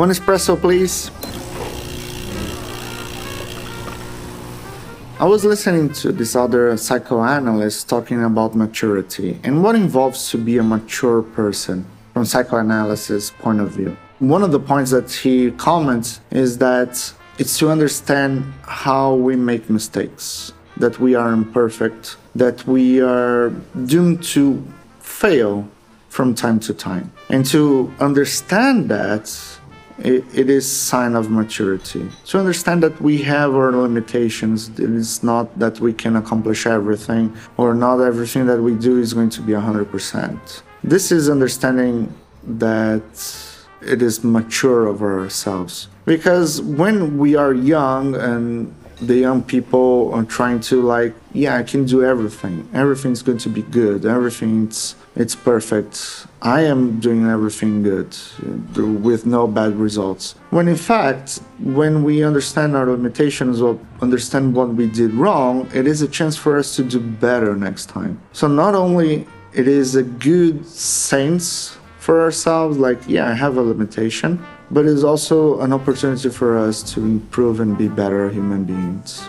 One espresso, please. I was listening to this other psychoanalyst talking about maturity and what involves to be a mature person from psychoanalysis point of view. One of the points that he comments is that it's to understand how we make mistakes, that we are imperfect, that we are doomed to fail from time to time. And to understand that it, it is sign of maturity. To understand that we have our limitations it is not that we can accomplish everything or not everything that we do is going to be 100% this is understanding that it is mature of ourselves. Because when we are young and the young people are trying to like yeah i can do everything. Everything's going to be good. Everything's it's perfect. I am doing everything good uh, with no bad results. When in fact when we understand our limitations or understand what we did wrong it is a chance for us to do better next time. So not only it is a good sense for ourselves like yeah i have a limitation but it's also an opportunity for us to improve and be better human beings.